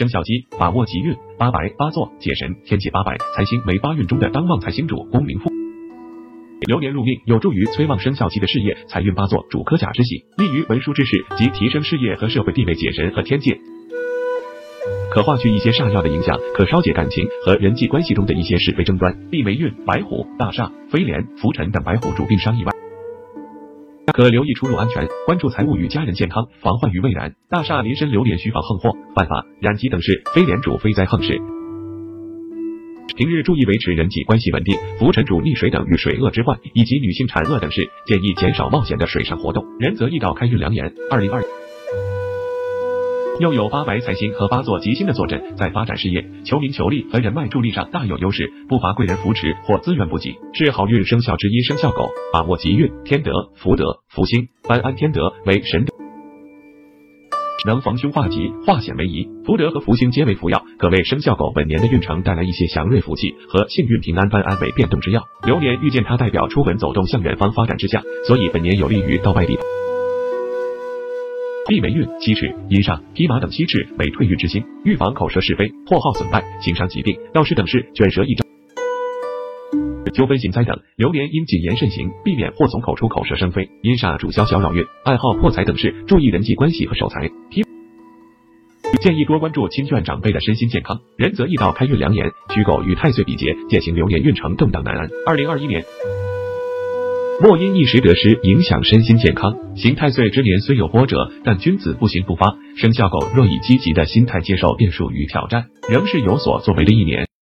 生肖鸡，把握吉运，八白八座解神，天气八白财星为八运中的当旺财星主，功名富。流年入命，有助于催旺生肖鸡的事业，财运八座主科甲之喜，利于文书之事及提升事业和社会地位。解神和天界可化去一些煞药的影响，可稍解感情和人际关系中的一些是非争端。避霉运，白虎、大煞、飞廉、浮尘等白虎主病伤意外，可留意出入安全，关注财务与家人健康，防患于未然。大厦临深，流连，须防横祸、犯法、染疾等事。非廉主非灾横事。平日注意维持人际关系稳定，浮沉主溺水等与水厄之患，以及女性产厄等事，建议减少冒险的水上活动。人则易道开运良言。二零二又有八白财星和八座吉星的坐镇，在发展事业、求名求利和人脉助力上大有优势，不乏贵人扶持或资源补给，是好运生肖之一。生肖狗把握吉运，天德、福德、福星、搬安天德为神。能逢凶化吉，化险为夷，福德和福星皆为福药，可为生肖狗本年的运程带来一些祥瑞福气和幸运平安。般安为变动之药，流年遇见它代表出门走动向远方发展之象，所以本年有利于到外地。避霉运七赤、阴煞、匹马等七赤为退运之星，预防口舌是非、破耗损败、情伤疾病、盗事等事，卷舌一招。纠纷行灾等，流年应谨言慎行，避免祸从口出、口舌生非。阴煞主消小扰运，爱好破财等事，注意人际关系和守财。建议多关注亲眷长辈的身心健康。人则易到开运良言，戌狗与太岁比劫，践行流年运程动荡难安。二零二一年，莫因一时得失影响身心健康。行太岁之年虽有波折，但君子不行不发。生肖狗若以积极的心态接受变数与挑战，仍是有所作为的一年。